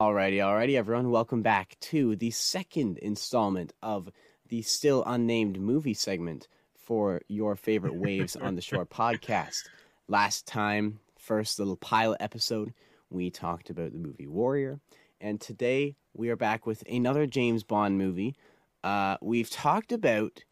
Alrighty, alrighty, everyone. Welcome back to the second installment of the still unnamed movie segment for your favorite Waves on the Shore podcast. Last time, first little pilot episode, we talked about the movie Warrior, and today we are back with another James Bond movie. Uh, we've talked about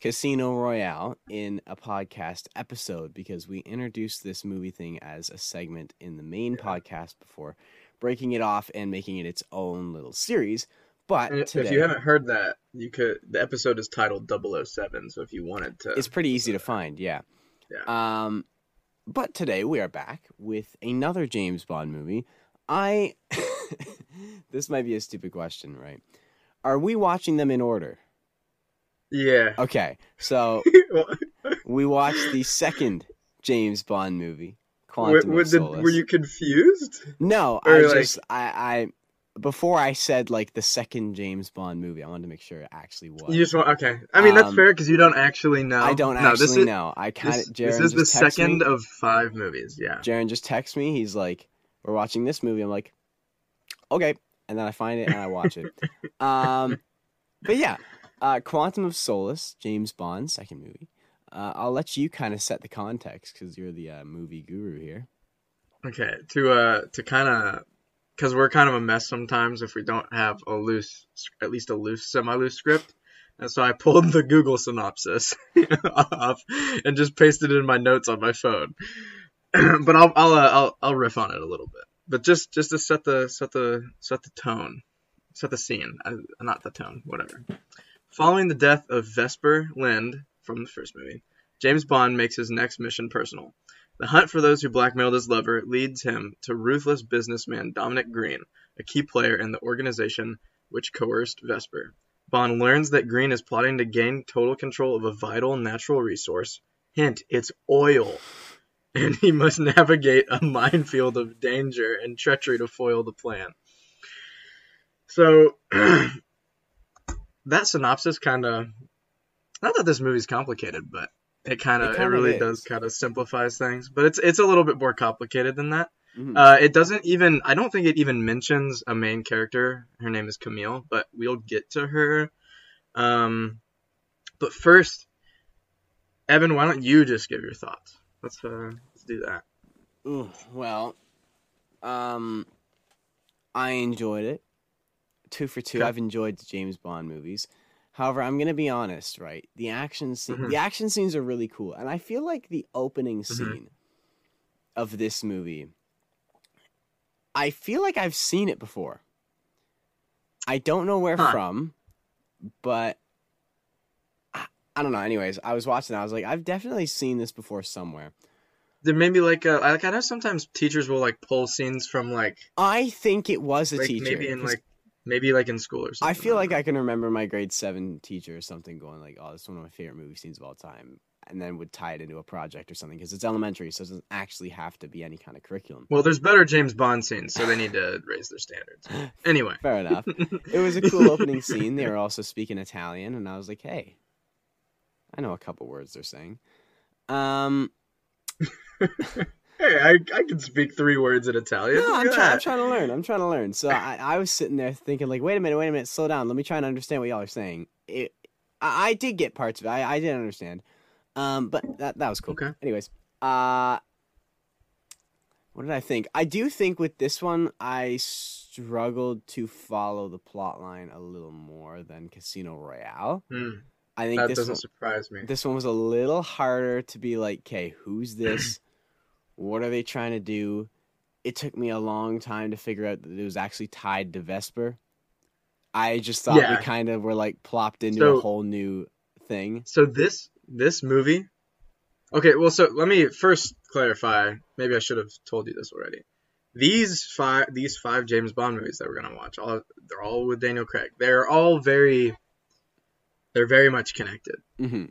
Casino Royale in a podcast episode because we introduced this movie thing as a segment in the main podcast before breaking it off and making it its own little series. But And today, if you haven't heard that, you could. The episode is titled 007, so if you wanted to, it's pretty easy to find, yeah. Yeah. Um, but today we are back with another James Bond movie. I this might be a stupid question, right? Are we watching them in order? yeah. Okay, so we watched the second James Bond movie, Quantum did- were you confused? No, Or, I like- just I, I before I said like the second James Bond movie, I wanted to make sure it actually was. You just want okay. I mean that's Um, fair because you don't actually know. I don't no, actually this is, know. I kind This, of this Jaron is the second me. of five movies. Yeah. Jaron just texts me. He's like, "We're watching this movie." I'm like, "Okay," and then I find it and I watch it. um, but yeah, uh, Quantum of Solace, James Bond, second movie. Uh, I'll let you kind of set the context because you're the uh, movie guru here. Okay. To uh to kind of because we're kind of a mess sometimes if we don't have a loose, at least a loose, semi-loose script. And so I pulled the Google synopsis off and just pasted it in my notes on my phone. but I'll I'll, uh, I'll I'll riff on it a little bit. But just just to set the set the set the tone, set the scene, uh, not the tone, whatever. Following the death of Vesper Lynd from the first movie, James Bond makes his next mission personal. The hunt for those who blackmailed his lover leads him to ruthless businessman Dominic Green, a key player in the organization which coerced Vesper. Bond learns that Green is plotting to gain total control of a vital natural resource. Hint, it's oil. And he must navigate a minefield of danger and treachery to foil the plan. So, that synopsis kind of. Not that this movie's complicated, but it kind of it, of really is. does kind of simplifies things. But it's it's a little bit more complicated than that. Mhm. Uh, it doesn't even. I don't think it even mentions a main character. Her name is Camille, but we'll get to her. Um, but first, Evan, why don't you just give your thoughts? Let's uh, let's do that. Ooh, well, um, I enjoyed it. Two for two. Okay. I've enjoyed the James Bond movies. However, I'm gonna be honest, right? The action scene, Mhm. the action scenes are really cool, and I feel like the opening Mhm. scene of this movie. I feel like I've seen it before. I don't know where Huh. from, but I, I don't know. Anyways, I was watching. I was like, I've definitely seen this before somewhere. There may be like a like I know sometimes teachers will like pull scenes from like I think it was a like teacher. maybe in like maybe like in school or something. I feel like I can remember my grade seven teacher or something going like, "Oh, this is one of my favorite movie scenes of all time," and then would tie it into a project or something because it's elementary, so it doesn't actually have to be any kind of curriculum. Well, there's better James Bond scenes, so they need to raise their standards. Anyway, Fair enough. It was a cool opening scene. They were also speaking Italian, and I was like, "Hey, I know a couple words they're saying." Um, hey, I I can speak three words in Italian. no, I'm trying. I'm trying to learn. I'm trying to learn. So I, I was sitting there thinking, like, wait a minute, wait a minute, slow down. Let me try and understand what y'all are saying. It, I, I did get parts of it. I, I did understand. Um, but that that was cool. Okay. Anyways, uh, what did I think? I do think with this one, I struggled to follow the plot line a little more than Casino Royale. Hmm, I think that this doesn't one, surprise me. this one was a little harder to be like, okay, who's this? What are they trying to do? It took me a long time to figure out that it was actually tied to Vesper. I just thought Yeah. we kind of were like plopped into So- a whole new thing. So this this movie. Okay, well, so let me first clarify. Maybe I should have told you this already. These five these five James Bond movies that we're gonna watch, all they're all with Daniel Craig. They're all very they're very much connected hmm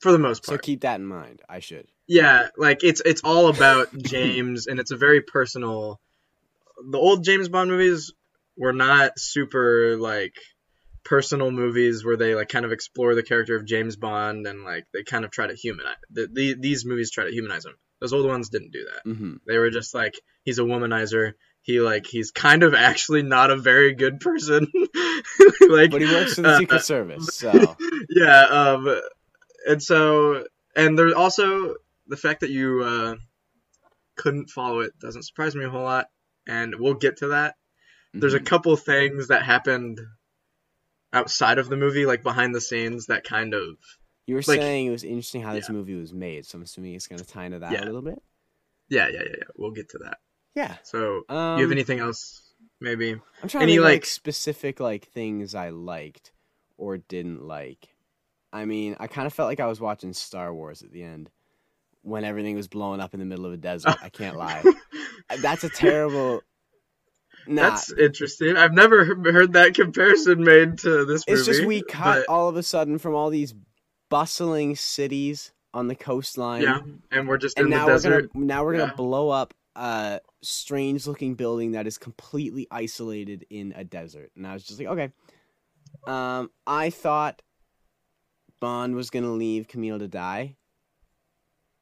for the most part. So keep that in mind. I should. Yeah, like it's it's all about James, and it's a very personal. The old James Bond movies were not super like personal movies where they like kind of explore the character of James Bond and like they kind of try to humanize. The, the, these movies try to humanize him. Those old ones didn't do that. hmm They were just like he's a womanizer. he like he's kind of actually not a very good person. like, but he works for the uh, Secret Service, so yeah. Um, and so and there's also the fact that you uh, couldn't follow it doesn't surprise me a whole lot, and we'll get to that. There's a Mhm. couple things that happened outside of the movie, like behind the scenes, that kind of you were like- saying it was interesting how this yeah. movie was made. So I'm assuming it's going to tie into that Yeah. a little bit. yeah, yeah, yeah, yeah. We'll get to that. Yeah. So, Um, you have anything else? Maybe. I'm trying any, to think, like, like- specific like things I liked or didn't like. I mean, I kind of felt like I was watching Star Wars at the end when everything was blowing up in the middle of a desert. I can't lie. That's a terrible. Nah, That's interesting. I've never heard that comparison made to this movie. it's just we cut but- all of a sudden from all these bustling cities on the coastline. yeah, and we're just and in the now we're desert. gonna now we're gonna blow up a strange looking building that is completely isolated in a desert and i was just like okay um i thought bond was gonna leave camille to die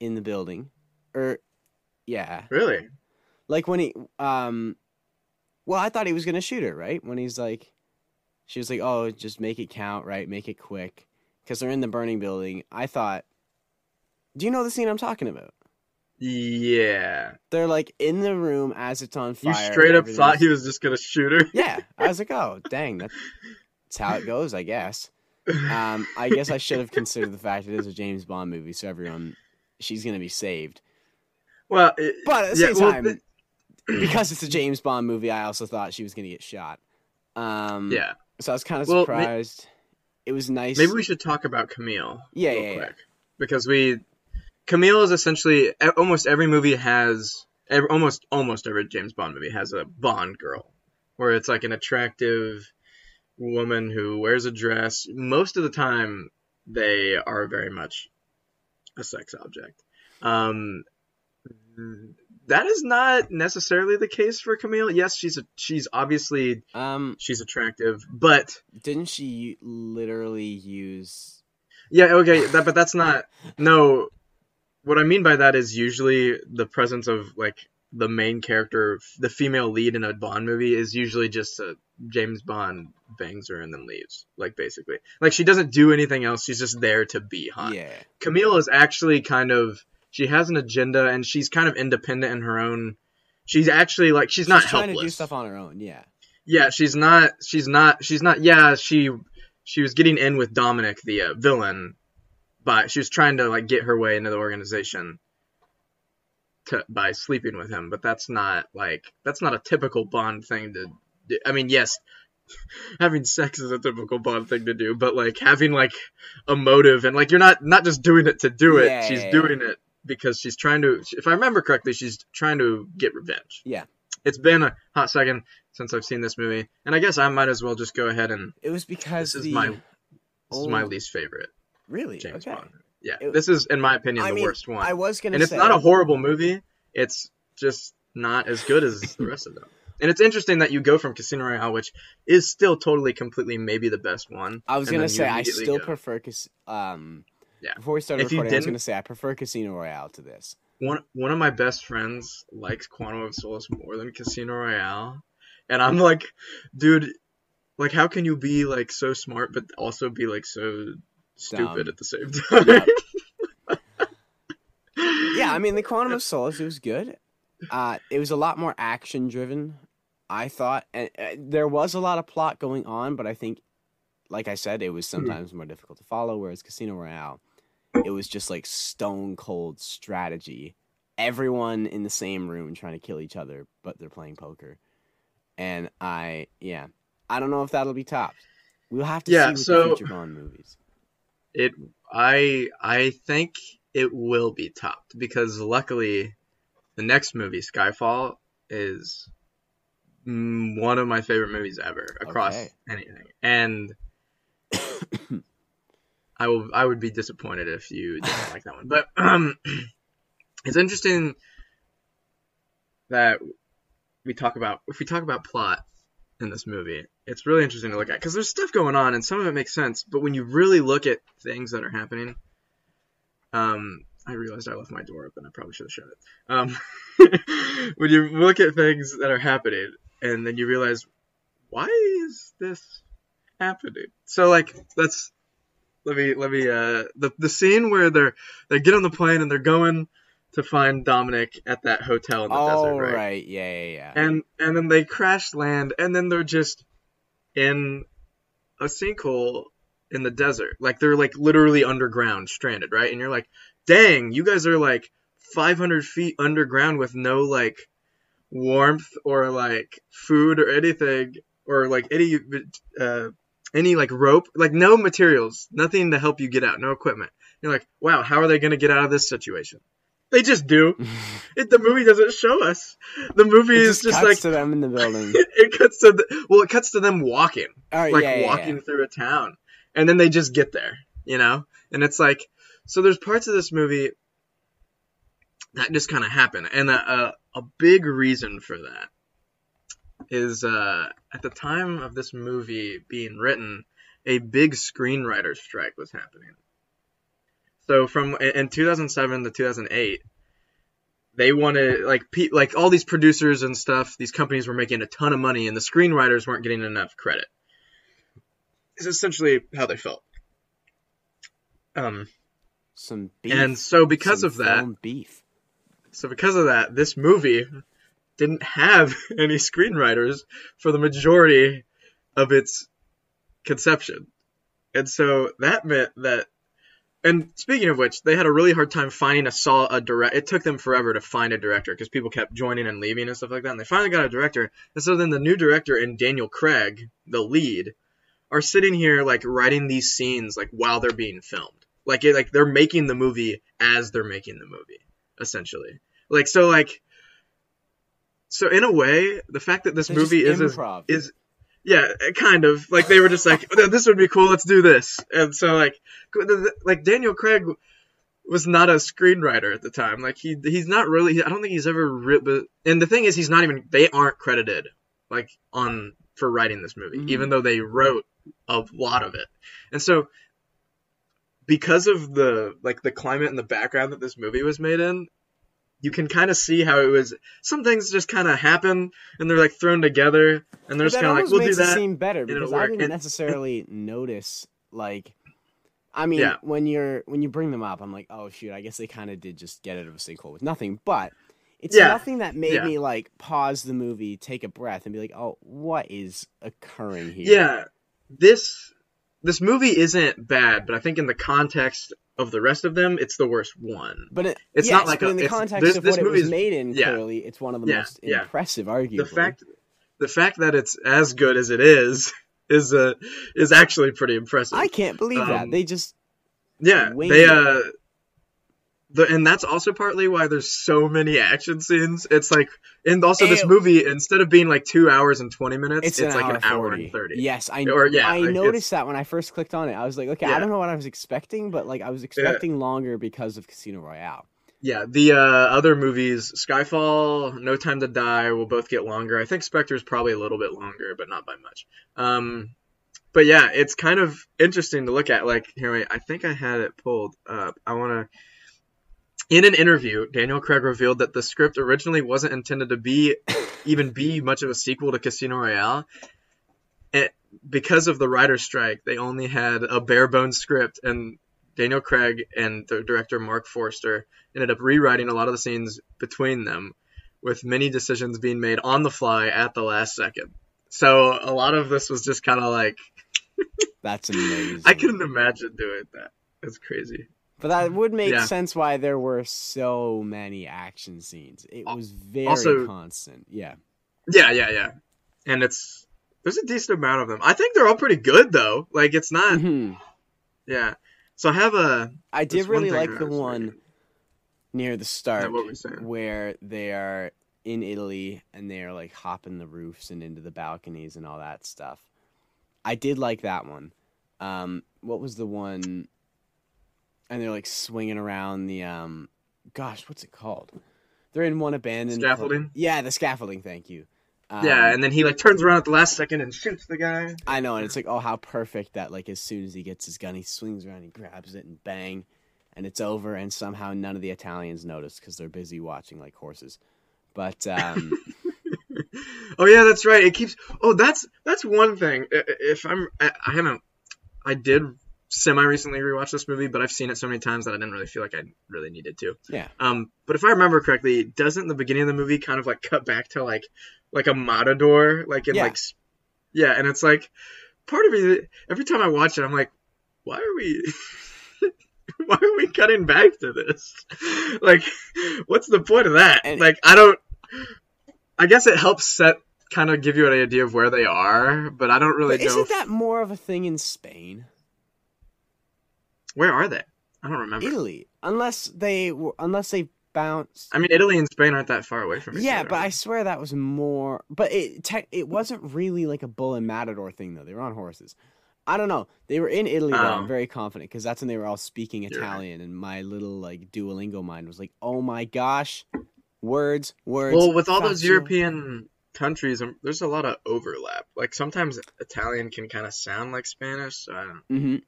in the building or yeah Really? like when he um well i thought he was gonna shoot her right when he's like she was like oh just make it count right make it quick because they're in the burning building i thought do you know the scene i'm talking about Yeah. they're like in the room as it's on fire. You straight up thought he was just gonna shoot her. Yeah, I was like, oh, dang, that's, that's how it goes, I guess. Um, I guess I should have considered the fact it is a James Bond movie, so everyone, she's gonna be saved. well, it, But at the yeah, same well, time, th- because it's a James Bond movie, I also thought she was gonna get shot. Um, yeah. So I was kind of Well, surprised. it was nice. Maybe we should talk about Camille. Yeah, real yeah, yeah. Because we, Camille is essentially almost every movie has ev almost almost every James Bond movie has a Bond girl, where it's like an attractive woman who wears a dress. Most of the time, they are very much a sex object. Um, that is not necessarily the case for Camille. Yes, she's a, she's obviously Um, she's attractive, but didn't she literally use? Yeah, okay, that, but that's not. No, what I mean by that is usually the presence of like the main character, the female lead in a Bond movie, is usually just a James Bond bangs her and then leaves. Like basically, like she doesn't do anything else. She's just there to be hot. Yeah, Camille is actually kind of she has an agenda and she's kind of independent in her own. She's actually like she's, not trying helpless. to do stuff on her own. Yeah, Yeah, she's not. She's not. She's not. Yeah, she she was getting in with Dominic, the uh, villain, but she was trying to like get her way into the organization to by sleeping with him. But that's not like that's not a typical Bond thing to. do. I mean, yes, having sex is a typical Bond thing to do, but like having like a motive and like you're not not just doing it to do it. Yeah, she's yeah, yeah. doing it because she's trying to. If I remember correctly, she's trying to get revenge. Yeah. It's been a hot second since I've seen this movie, and I guess I might as well just go ahead and it was because this is my this is my least favorite really James okay. Bond. Yeah, It- this is in my opinion I the mean, worst one, I was gonna and it's not a horrible movie. It's just not as good as the rest of them. And it's interesting that you go from Casino Royale, which is still totally, completely, maybe the best one. I was gonna say I still go- prefer um Yeah. before we started If recording I was gonna say I prefer Casino Royale to this. one one of my best friends likes Quantum of Solace more than Casino Royale, and I'm like, dude, like how can you be like so smart but also be like so stupid Dumb. at the same time? Yeah, I mean the Quantum of Solace it was good. Uh it was a lot more action driven, I thought. And uh, there was a lot of plot going on, but I think like I said it was Hmm. sometimes more difficult to follow whereas Casino Royale it was just like stone cold strategy. Everyone in the same room trying to kill each other, but they're playing poker. And I yeah. I don't know if that'll be topped. We'll have to Yeah, see with so- the future Bond movies. It I I think it will be topped because luckily the next movie Skyfall is one of my favorite movies ever across Okay. anything and I will I would be disappointed if you didn't like that one but um it's interesting that we talk about if we talk about plot in this movie it's really interesting to look at because there's stuff going on and some of it makes sense but when you really look at things that are happening um I realized I left my door open. I probably should have shut it. Um, when you look at things that are happening, and then you realize, why is this happening? So like, let's let me let me uh the the scene where they're they get on the plane and they're going to find Dominic at that hotel in the oh desert, right? right, yeah, yeah, yeah. And and then they crash land, and then they're just in a sinkhole in the desert. Like they're like literally underground, stranded, right? And you're like, dang, you guys are like 500 feet underground with no like warmth or like food or anything or like any uh any like rope, like no materials, nothing to help you get out, no equipment. You're like, wow, how are they gonna get out of this situation? They just do. It, the movie doesn't show us. The movie it is just, just cuts like to them in the building. it cuts to the, well, it cuts to them walking, right, like yeah, walking yeah. through a town, and then they just get there, you know. And it's like, so there's parts of this movie that just kind of happen, and a, a a big reason for that is uh, at the time of this movie being written, a big screenwriter strike was happening. So from in 2007 to 2008, they wanted like pe- like all these producers and stuff. These companies were making a ton of money, and the screenwriters weren't getting enough credit. It's essentially how they felt. Um, Some beef. and so because of that, beef. so because of that, this movie didn't have any screenwriters for the majority of its conception. And so that meant that and speaking of which, they had a really hard time finding a saw a direct. It took them forever to find a director because people kept joining and leaving and stuff like that. And they finally got a director. And so then the new director and Daniel Craig, the lead, are sitting here like writing these scenes like while they're being filmed. Like it, like they're making the movie as they're making the movie, essentially. Like so like so in a way, the fact that this They're movie is improv. is yeah, kind of like they were just like this would be cool, let's do this. And so like like Daniel Craig was not a screenwriter at the time. Like he he's not really I don't think he's ever written and the thing is he's not even they aren't credited like on for writing this movie Mhm. even though they wrote a lot of it. And so because of the like the climate and the background that this movie was made in, you can kind of see how it was. Some things just kind of happen, and they're like thrown together, and they're But just kind of like, "We'll do makes that." it seem better because I didn't And- necessarily notice like. I mean, Yeah. when you're when you bring them up, I'm like, oh shoot, I guess they kind of did just get out of a sinkhole with nothing. But it's Yeah. nothing that made Yeah. me like pause the movie, take a breath, and be like, oh, what is occurring here? Yeah, this this movie isn't bad, but I think in the context of the rest of them, it's the worst one. But it, It's not like but a- in the context this- of this what it was movie's- made in, yeah. clearly, it's one of the Yeah, most impressive, arguably. The fact the fact that it's as good as it is is uh, is actually pretty impressive. I can't believe that Um, they just Yeah, they uh the and that's also partly why there's so many action scenes. It's like and also this Ew. movie instead of being like 2 hours and 20 minutes, it's, it's, an like hour an hour 40. and 30. Yes, I Or, yeah, I like, noticed that when I first clicked on it. I was like, okay, I don't know what I was expecting, but like I was expecting longer because of Casino Royale. Yeah, the uh, other movies, Skyfall, No Time to Die, will both get longer. I think Spectre's probably a little bit longer, but not by much. Um, but yeah, it's kind of interesting to look at. Like, here, wait, I think I had it pulled up. I want to. In an interview, Daniel Craig revealed that the script originally wasn't intended to be even be much of a sequel to Casino Royale. And because of the writer's strike, they only had a bare bones script, and Daniel Craig and the director Marc Forster ended up rewriting a lot of the scenes between them, with many decisions being made on the fly at the last second. So a lot of this was just kind of like That's amazing. I couldn't imagine doing that. It's crazy. But that would make Yeah. sense why there were so many action scenes. It was very Also- constant. Yeah. Yeah, yeah, yeah. And it's there's a decent amount of them. I think they're all pretty good though. Like it's not. Mhm. Yeah. So I have a. I did really like the one reading. near the start Yeah, where they are in Italy and they are like hopping the roofs and into the balconies and all that stuff. I did like that one. Um, what was the one? And they're like swinging around the um, gosh, what's it called? They're in one abandoned Scaffolding? Yeah, the scaffolding. Thank you. Um, yeah, and then he like turns around at the last second and shoots the guy. I know, and it's like, oh, how perfect that! Like as soon as he gets his gun, he swings around, he grabs it, and bang, and it's over, and somehow none of the Italians notice because they're busy watching like horses. But um, oh yeah, that's right. It keeps. Oh, that's that's one thing. If I'm, I I haven't. I did semi recently rewatched this movie, but I've seen it so many times that I didn't really feel like I really needed to. yeah, Um, but if I remember correctly, doesn't the beginning of the movie kind of like cut back to like like a matador, like in Yeah. like yeah, and it's like part of me every time I watch it, I'm like, why are we? Why are we cutting back to this? Like, what's the point of that? And- like, I don't. I guess it helps set kind of give you an idea of where they are, but I don't really but know. isn't if- that more of a thing in Spain, Where are they? I don't remember. Italy? Unless they were, unless they bounced. I mean, Italy and Spain aren't that far away from each Yeah, other. but I swear that was more. But it te- it wasn't really like a bull and matador thing though. They were on horses. I don't know. They were in Italy though. I'm Oh. very confident because that's when they were all speaking You're right. Italian, and my little like Duolingo mind was like, "Oh my gosh, words, words." Well, with all those faccio." European countries, um, there's a lot of overlap. Like sometimes Italian can kind of sound like Spanish. So I don't, Mhm.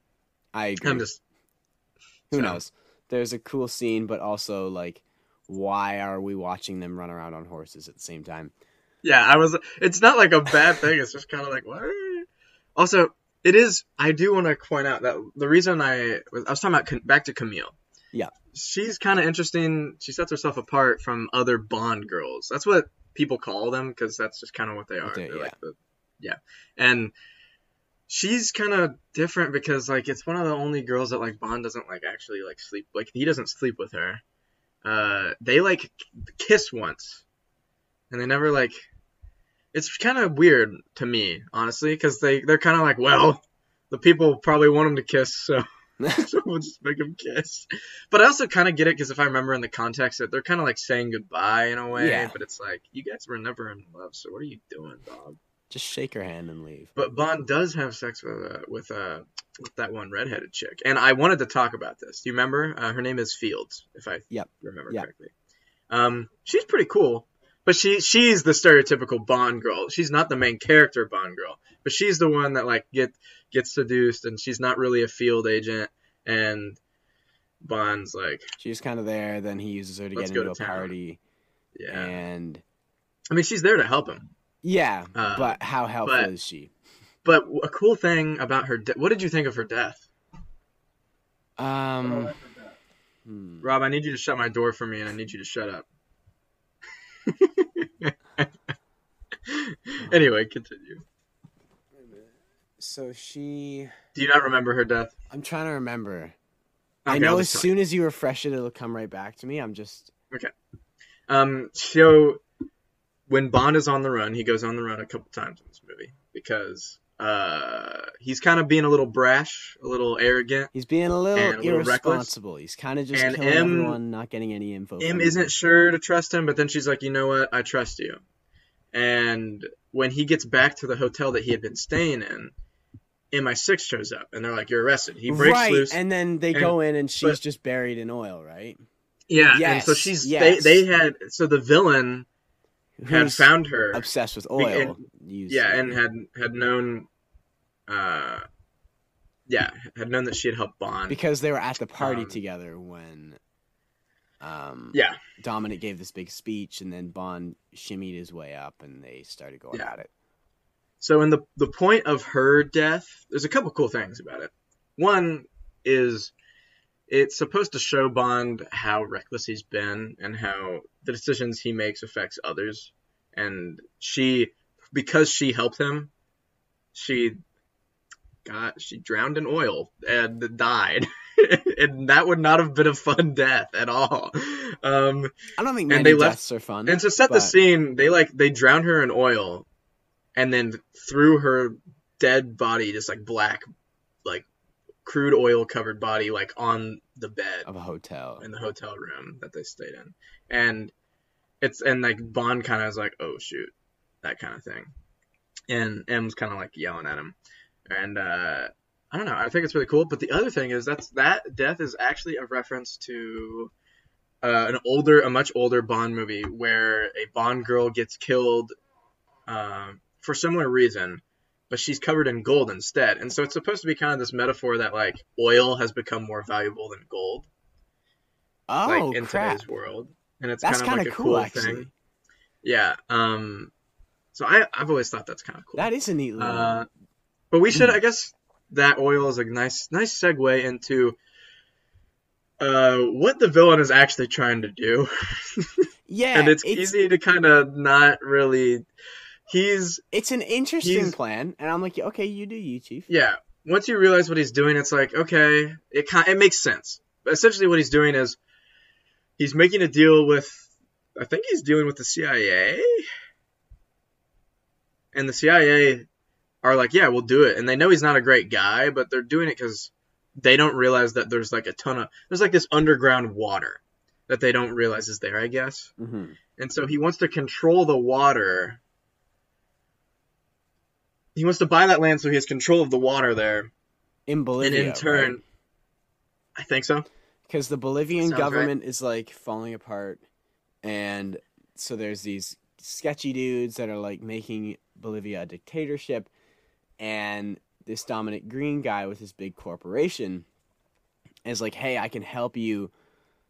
I agree. I'm just Who so- knows? There's a cool scene, but also like, why are we watching them run around on horses at the same time? yeah. I was. It's not like a bad thing. It's just kind of like what. Also, it is. I do want to point out that the reason I was I was talking about back to Camille. Yeah. She's kind of interesting. She sets herself apart from other Bond girls. That's what people call them because that's just kind of what they are. they- yeah. like the, yeah. And she's kind of different because like it's one of the only girls that like Bond doesn't like actually like sleep like he doesn't sleep with her. Uh, they like kiss once, and they never like. It's kind of weird to me, honestly, because they they're kind of like, well, the people probably want them to kiss, so so we'll just make them kiss. But I also kind of get it because if I remember in the context that they're kind of like saying goodbye in a way, Yeah. but it's like you guys were never in love, so what are you doing, dog? Just shake her hand and leave. But Bond does have sex with uh, with uh, with that one redheaded chick, and I wanted to talk about this. Do you remember? Uh, her name is Fields, if I Yep. remember Yep. correctly. Um, she's pretty cool, but she she's the stereotypical Bond girl. She's not the main character Bond girl, but she's the one that like get gets seduced, and she's not really a field agent, and Bond's like, She's kind of there. Then he uses her to get into a town. party, yeah. and I mean, she's there to help him. Yeah. Uh, but how helpful but- is she? But a cool thing about her, de- what did you think of her death? Um. hmm. Rob, I need you to shut my door for me, and I need you to shut up. anyway, continue. So she. Do you not remember her death? I'm trying to remember. I Okay, know I'll as just tell you. soon as you refresh it, it'll come right back to me. I'm just. Okay. Um, so when Bond is on the run, he goes on the run a couple times in this movie because uh, he's kind of being a little brash, a little arrogant. He's being a little a little reckless. irresponsible. He's kind of just And killing M- everyone, not getting any info. M isn't them. sure to trust him, but then she's like, you know what? I trust you. And when he gets back to the hotel that he had been staying in, MI6 shows up, and they're like, you're arrested. He breaks right, loose. and then they and- go in, and she's but- just buried in oil, right? yeah, and Yes, so she's yes. they they had so the villain had found her. obsessed with oil. and- yeah, and had had known, uh, yeah, had known that she had helped Bond. because they were at the party Um, together when, um, yeah, Dominic gave this big speech, and then Bond shimmied his way up, and they started going Yeah. at it. So in the the point of her death, there's a couple cool things about it. One is it's supposed to show Bond how reckless he's been and how the decisions he makes affects others. And she because she helped him, she got she drowned in oil and died. and that would not have been a fun death at all. Um, I don't think And many they left- deaths are fun. and to set the scene, they like they drowned her in oil, and then threw her dead body, just like black, crude oil covered body, like on the bed of a hotel. in the hotel room that they stayed in, and it's and like Bond kind of is like, oh shoot, that kind of thing, and M's kind of like yelling at him, and uh, I don't know, I think it's really cool. But the other thing is that's that death is actually a reference to uh, an older, a much older Bond movie where a Bond girl gets killed um, for similar reason, but she's covered in gold instead. And so it's supposed to be kind of this metaphor that like oil has become more valuable than gold. Oh like in crap! today's world, and it's That's kind of like of a cool, cool actually. thing. Yeah. Um. So I I've always thought that's kind of cool. That is a neat little. Uh, but we should, I guess, that oil is a nice, nice segue into uh, what the villain is actually trying to do, yeah, and it's, easy to kind of not really. He's It's an interesting plan, and I'm like, okay, you do you, chief. yeah. Once you realize what he's doing, it's like okay, it kind it makes sense. But essentially, what he's doing is he's making a deal with. I think he's dealing with the CIA, and the CIA are like, yeah, we'll do it, and they know he's not a great guy, but they're doing it because they don't realize that there's like a ton of there's like this underground water that they don't realize is there, I guess. hmm And so he wants to control the water. He wants to buy that land so he has control of the water there. In Bolivia, and in turn, I think so. because the Bolivian Sounds right. government is like falling apart, and so there's these sketchy dudes that are like making Bolivia a dictatorship, and this Dominic Green guy with his big corporation is like, hey, I can help you.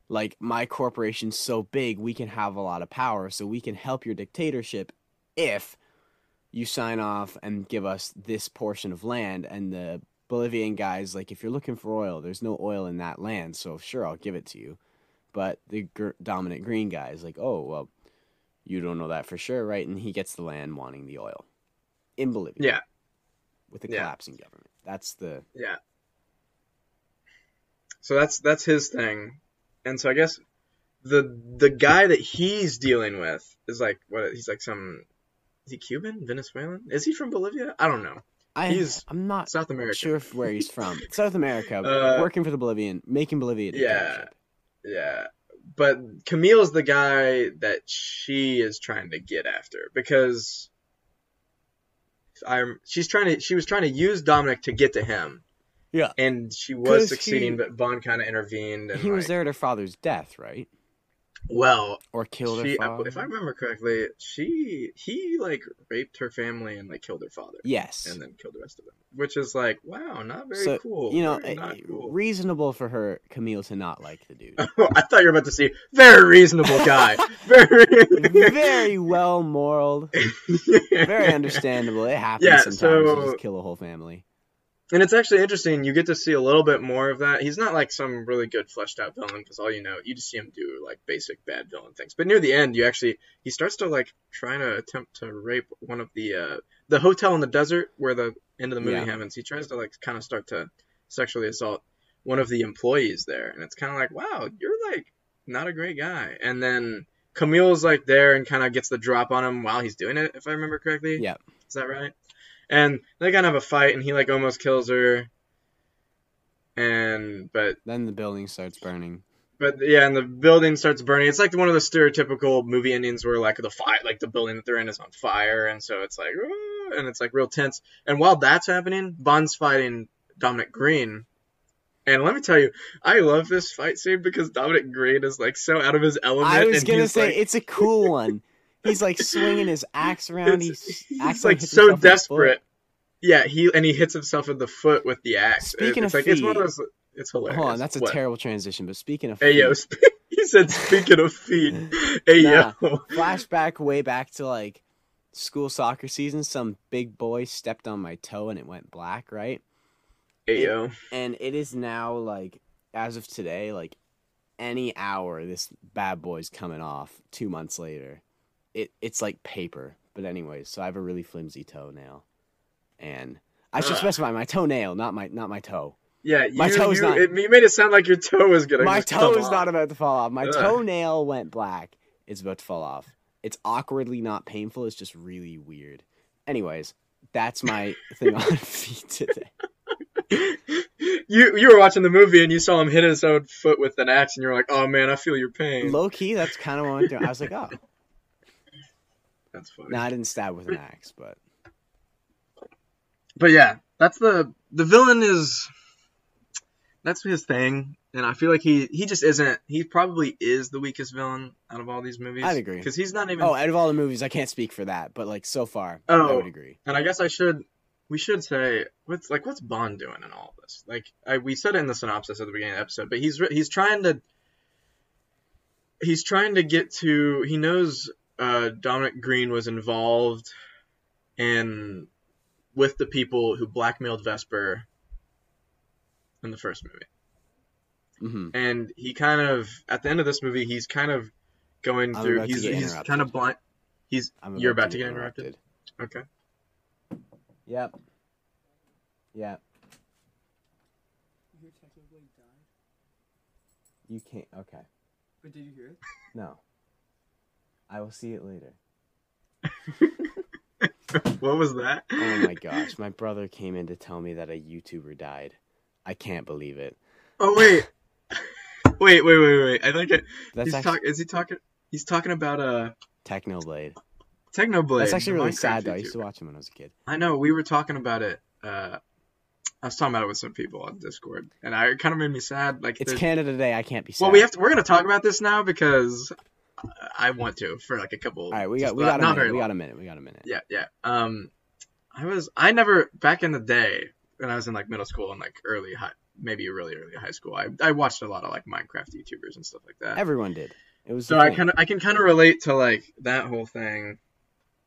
Like my corporation's so big, we can have a lot of power, so we can help your dictatorship if you sign off and give us this portion of land. And the Bolivian guys like, if you're looking for oil, there's no oil in that land, so sure, I'll give it to you. But the gr- Dominic Green guy is like, oh well, you don't know that for sure, right? And he gets the land wanting the oil in Bolivia. Yeah. with the Yeah. collapsing government. That's the Yeah. So that's that's his thing, and so I guess the the guy that he's dealing with is like what he's like some is he Cuban Venezuelan is he from Bolivia I don't know I. He's I'm not South America sure where he's from. South America, Uh, working for the Bolivian, making Bolivia. Yeah. Yeah. But Camille's the guy that she is trying to get after because I'm she's trying to she was trying to use Dominic to get to him. Yeah. And she was he- succeeding, but Bond kind of intervened. And He was there at her father's death, right? Well, Or killed her father. if I remember correctly, she he like raped her family and like killed her father, yes. and then killed the rest of them, which is like wow, not very So, cool. You know, Very eh, cool. reasonable for her, Camille, to not like the dude. I thought you were about to say very reasonable guy, very very well moral, very understandable. It happens Yeah, sometimes. so- just kill a whole family. And it's actually interesting. You get to see a little bit more of that. He's not like some really good fleshed out villain because all you know, you just see him do like basic bad villain things. But near the end, you actually he starts to like trying to attempt to rape one of the uh, the hotel in the desert where the end of the movie Yeah. happens. He tries to like kind of start to sexually assault one of the employees there, and it's kind of like, wow, you're like not a great guy. And then Camille's like there and kind of gets the drop on him while he's doing it, if I remember correctly. Yeah. Is that right? And they kind of have a fight, and he like almost kills her. And but Then the building starts burning. but yeah, and the building starts burning. It's like one of the stereotypical movie endings where like the fire, like the building that they're in is on fire, and so it's like, and it's like real tense. And while that's happening, Bond's fighting Dominic Green. And let me tell you, I love this fight scene because Dominic Green is like so out of his element. I was gonna say like- it's a cool one. He's like swinging his axe around. It's- He's, he's like so himself in the foot. desperate. Yeah, he and he hits himself in the foot with the axe. Speaking it's of like it's one of feet- those. It's hilarious. Hold on, that's a What? terrible transition. But speaking of Hey yo, feet, sp- he said. Speaking of feet, hey Nah. yo. flashback way back to like school soccer season. Some big boy stepped on my toe and it went black, right? Hey yo. And it is now like, as of today, like any hour this bad boy's coming off. Two months later, it it's like paper. But anyways, so I have a really flimsy toenail, and I should Ugh. specify my toenail, not my not my toe. Yeah, you, My toe's you, not- It, you made it sound like your toe was gonna. My toe is off. not about to fall off. My Ugh. toenail went black. It's about to fall off. It's awkwardly not painful. It's just really weird. Anyways, that's my thing on feet today. you you were watching the movie and you saw him hit his own foot with an axe and you're like, oh man, I feel your pain. Low key, that's kind of what I'm doing. I was like, oh, That's funny. no, I didn't stab with an axe, but But yeah, that's the the villain is that's his thing, and I feel like he he just isn't. He probably is the weakest villain out of all these movies. I'd agree. because he's not even. oh, out of all the movies, I can't speak for that. But like so far, oh, I would agree. And I guess I should we should say what's like what's Bond doing in all this? Like I, we said in the synopsis at the beginning of the episode, but he's he's trying to he's trying to get to. He knows uh, Dominic Green was involved in with the people who blackmailed Vesper in the first movie. hmm and he kind of at the end of this movie he's kind of going I'm through he's, he's kind of blind he's I'm you're about to get interrupted okay Yep. Yep. You hear died? You can't. Okay. But did you hear it? No. I will see it later. what was that Oh my gosh, my brother came in to tell me that a YouTuber died. I can't believe it. oh wait wait wait wait wait i think it, That's he's actually talking is he talking he's talking about uh Technoblade. technoblade That's actually really Minecraft sad though. I used to watch him when I was a kid. i know we were talking about it uh i was talking about it with some people on discord and i it kind of made me sad like It's Canada Day. I can't be sad. well we have to we're gonna talk about this now because i want to for like a couple All right, we got we got a minute. We got a minute. We got a minute. Yeah, yeah. Um, I was I never back in the day when I was in like middle school and like early high, maybe really early high school. I I watched a lot of like Minecraft YouTubers and stuff like that. Everyone did. It was so I kind of I can kind of relate to like that whole thing.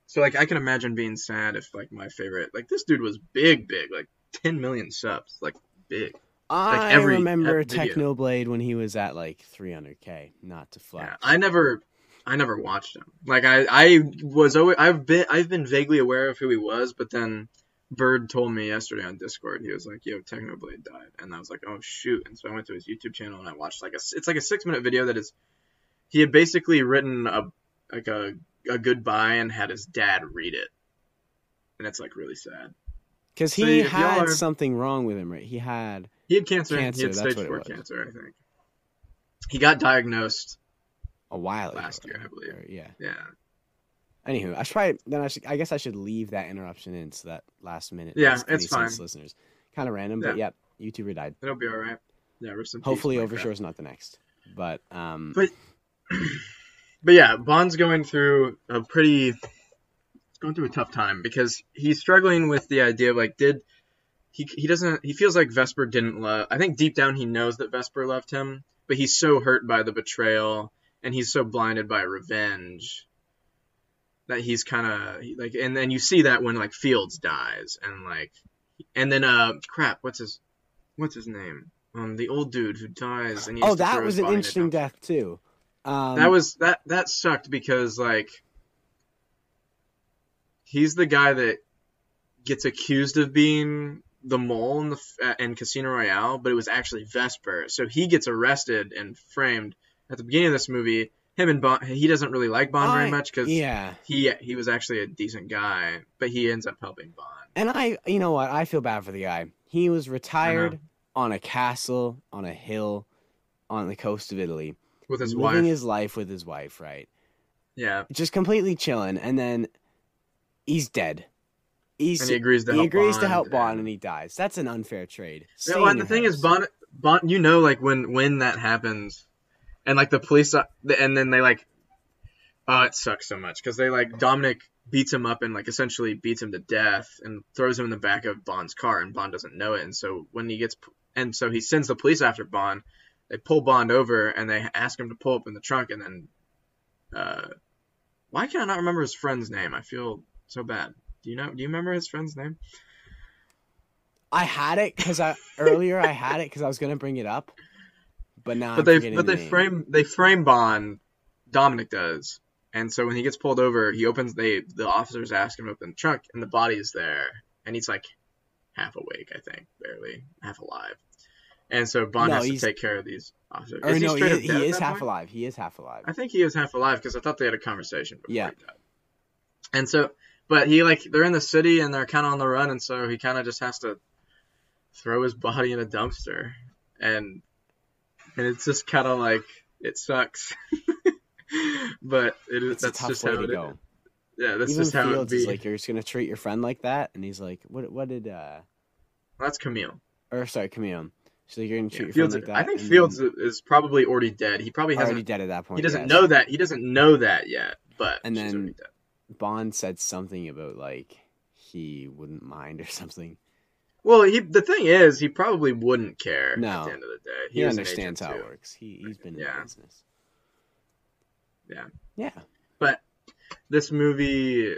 So like I can imagine being sad if like my favorite like this dude was big big like 10 million subs like big. I every- remember every. Technoblade when he was at like 300k. Not to flex. Yeah, I never I never watched him. Like I I was always I've been I've been vaguely aware of who he was, but then Bird told me yesterday on Discord he was like, "Yo, Technoblade died," and I was like, "Oh shoot!" And so I went to his YouTube channel and I watched like a it's like a six minute video that is he had basically written a like a a goodbye and had his dad read it, and it's like really sad. Because he y'all had are- something wrong with him, right? He had. He had cancer. Cancer, he had stage four cancer, I think. He got diagnosed. A while ago. Last year, I believe. Or- yeah. Yeah. Anywho, I should probably then I should I guess I should leave that interruption in so that last minute. Yeah, makes it's fine. listeners. Kind of random, but yep, YouTuber died. It'll be all right. Yeah, rest in peace, Hopefully, Minecraft. Overshore's not the next. But um, But but yeah, Bond's going through a pretty going through a tough time because he's struggling with the idea of like did he he doesn't he feels like Vesper didn't love I think deep down he knows that Vesper loved him, but he's so hurt by the betrayal and he's so blinded by revenge that he's kind of like and then you see that when like Fields dies and like and then uh crap what's his what's his name um the old dude who dies and oh, that was an in interesting death too. Um, that was that that sucked because like he's the guy that gets accused of being the mole in the uh, in Casino Royale, but it was actually Vesper. So he gets arrested and framed at the beginning of this movie. Him and Bond, he doesn't really like Bond very much because yeah. he he was actually a decent guy, but he ends up helping Bond. And I, you know what? I feel bad for the guy. He was retired on a castle on a hill on the coast of Italy, with his living wife. his life with his wife, right? yeah, Just completely chilling, and then he's dead. He's and he agrees to he help agrees to Bond help Bond, and- and he dies. That's an unfair trade. Well, and the thing is. Bond, Bond, you know, like when when that happens, and like the police, and then they like, oh, it sucks so much because they like Dominic beats him up and like essentially beats him to death and throws him in the back of Bond's car, and Bond doesn't know it, and so when he gets, and so he sends the police after Bond. They pull Bond over and they ask him to pull up in the trunk, and then, uh, why can I not remember his friend's name? I feel so bad. Do you know? Do you remember his friend's name? I had it because I earlier I had it because I was gonna bring it up, but now but I'm they but the they name. frame they frame Bond. Dominic does, and so when he gets pulled over, he opens they the officers ask him to open the trunk, and the body is there, and he's like half awake, I think, barely half alive, and so Bond No, has to he's- take care of these officers. Or Is no, he, up he is half point? alive. He is half alive. I think he is half alive because I thought they had a conversation before Yeah. he died. And so, but he like they're in the city and they're kind of on the run, and so he kind of just has to throw his body in a dumpster, and and it's just kind of like it sucks, but it is that's tough just way how to it is. go. Yeah, that's Even just how it be. is like, "You're just gonna treat your friend like that," and he's like, "What? What did?" uh that's Camille. Or sorry, Camille. Like, "You're gonna treat Yeah, your Fields. friend like that." I think Fields then- is probably already dead. He probably hasn't. already dead at that point. he doesn't yes. know that. He doesn't know that yet. But And then- dead. Bond said something about like he wouldn't mind or something. Well, he the thing is, he probably wouldn't care No. at the end of the day. He, an understands how too. it works. He he's been in Yeah. the business. Yeah. Yeah. But this movie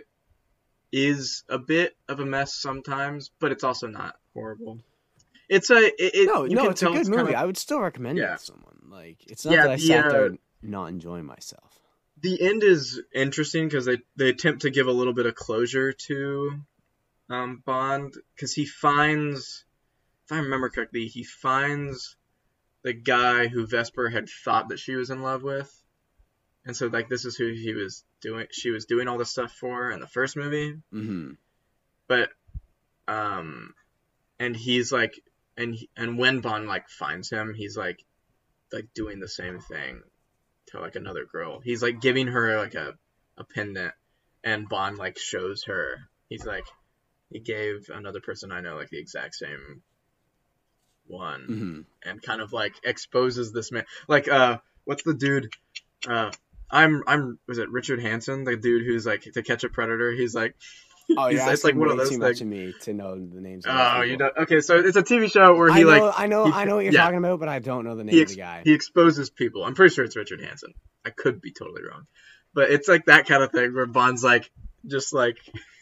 is a bit of a mess sometimes, but it's also not horrible. It's a it, it no, you no, it's a good movie. kinda- I would still recommend it to someone. Like, it's not Yeah, that I the, sat uh, there not enjoying myself. The end is interesting because they they attempt to give a little bit of closure to um, Bond because he finds, if I remember correctly, he finds the guy who Vesper had thought that she was in love with, and so like this is who he was doing. She was doing all this stuff for in the first movie, hmm but um, and he's like, and he, and when Bond like finds him, he's like, like doing the same thing to like another girl. He's like giving her like a a pendant, and Bond like shows her. He's like, he gave another person I know like the exact same one, hmm and kind of like exposes this man. Like, uh, what's the dude? Uh, I'm I'm was it Richard Hanson, the dude who's like to catch a predator? He's like, Oh, yeah, it's like one of those too things. much of me to know the names. Oh, you know? Okay, so it's a TV show where I he know, like I know, he- I know what you're yeah. talking about, but I don't know the name he, of the guy. he exposes people. I'm pretty sure it's Richard Hansen. I could be totally wrong, but it's like that kind of thing where Bond's like just like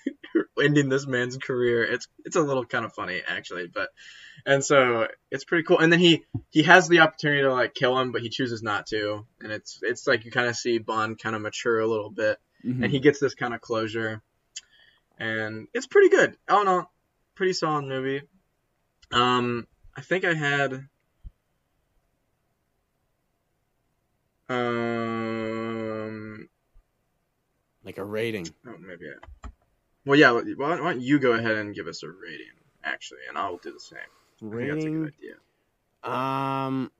ending this man's career. It's it's a little kind of funny actually, but and so it's pretty cool. And then he he has the opportunity to like kill him, but he chooses not to. And it's it's like you kind of see Bond kind of mature a little bit, Mhm. and he gets this kind of closure, and it's pretty good. All in all, pretty solid movie. Um, I think I had. Um, like a rating. oh, maybe I. Well, yeah. Why don't, why don't you go ahead and give us a rating, actually, and I'll do the same. I think that's a Rating. good idea. Um,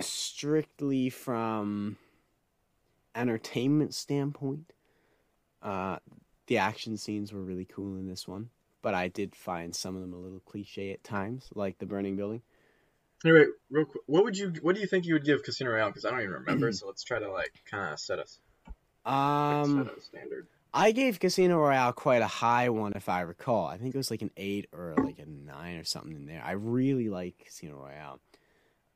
strictly from entertainment standpoint, uh, the action scenes were really cool in this one, but I did find some of them a little cliche at times, like the burning building. Anyway, real quick, what would you, what do you think you would give Casino Royale? Because I don't even Mm-hmm. remember. so let's try to like kind of set us Um, set standard. I gave Casino Royale quite a high one, if I recall. I think it was like an eight or like a nine or something in there. I really like Casino Royale.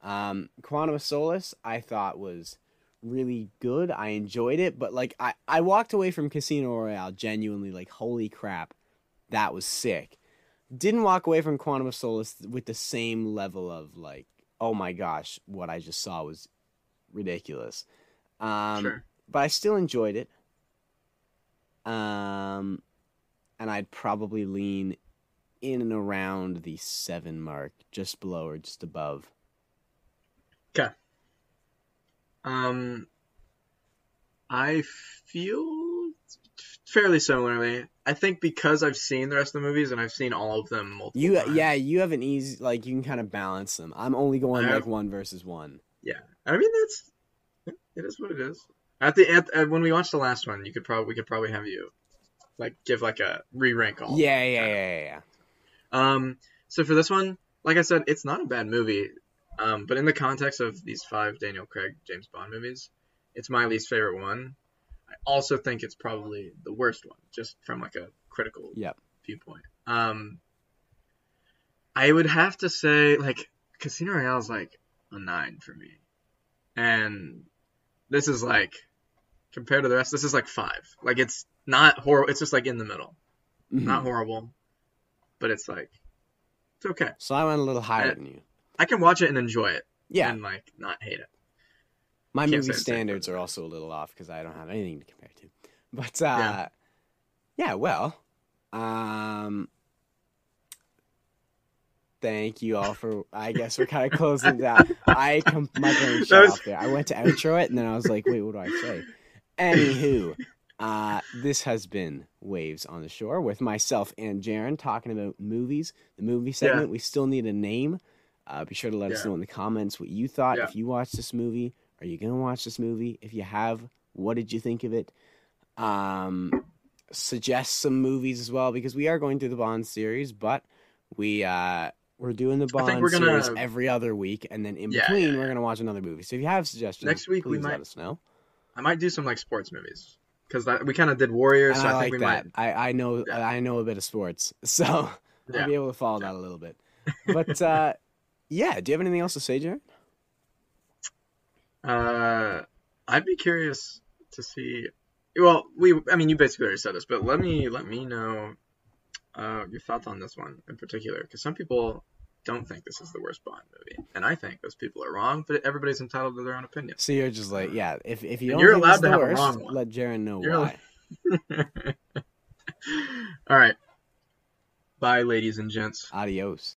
Um, Quantum of Solace, I thought was really good. I enjoyed it, but like I, I walked away from Casino Royale genuinely like, holy crap, that was sick. Didn't walk away from Quantum of Solace with the same level of like, oh my gosh, what I just saw was ridiculous. Um, sure. but I still enjoyed it. Um, and I'd probably lean in and around the seven mark, just below or just above. Um, I feel fairly similarly. I think because I've seen the rest of the movies and I've seen all of them multiple You, times. yeah, you have an easy like you can kind of balance them. I'm only going I like one versus one. Yeah, I mean that's it is what it is. At the at, at, when we watched the last one, you could probably we could probably have you like give like a re rank all. Yeah, yeah, yeah, yeah, yeah. Um. So for this one, like I said, it's not a bad movie. Um. But in the context of these five Daniel Craig James Bond movies, it's my least favorite one. I also think it's probably the worst one, just from like a critical Yep. viewpoint. Um. I would have to say like Casino Royale is like a nine for me, and this is like compared to the rest, this is like five. Like it's not horrible. It's just like in the middle. Mhm. Not horrible, but it's like it's okay. So I went a little higher Yeah. than you. I can watch it and enjoy it Yeah, and like not hate it. my can't movie say the same for standards are also a little off because I don't have anything to compare to. But uh, yeah. well, um, thank you all for. I guess we're kind of closing down. I com- my brain shut was- off there. I went to outro it and then I was like, wait, what do I say? Anywho, uh, this has been Waves on the Shore with myself and Jaron talking about movies. The movie segment. We still need a name. Uh, be sure to let us know in the comments what you thought. Yeah. If you watched this movie, are you gonna watch this movie? If you have, what did you think of it? Um, suggest some movies as well because we are going through the Bond series, but we uh we're doing the Bond gonna- series every other week, and then in Yeah, between yeah, we're gonna watch another movie. So if you have suggestions, Next week we please might- let us know. I might do some like sports movies because we kind of did Warriors, so I I, like think we that. might. I I know Yeah. I know a bit of sports, so I'll Yeah. be able to follow that a little bit. But uh yeah, do you have anything else to say, Jaron? Uh, I'd be curious to see. Well, we, I mean, you basically already said this, but let me let me know uh, your thoughts on this one in particular, because some people don't think this is the worst Bond movie, and I think those people are wrong. But everybody's entitled to their own opinion. So you're just like, yeah, if if you don't you're think allowed to have a wrong one. let Jaron know You're why. All right. Bye, ladies and gents. Adios.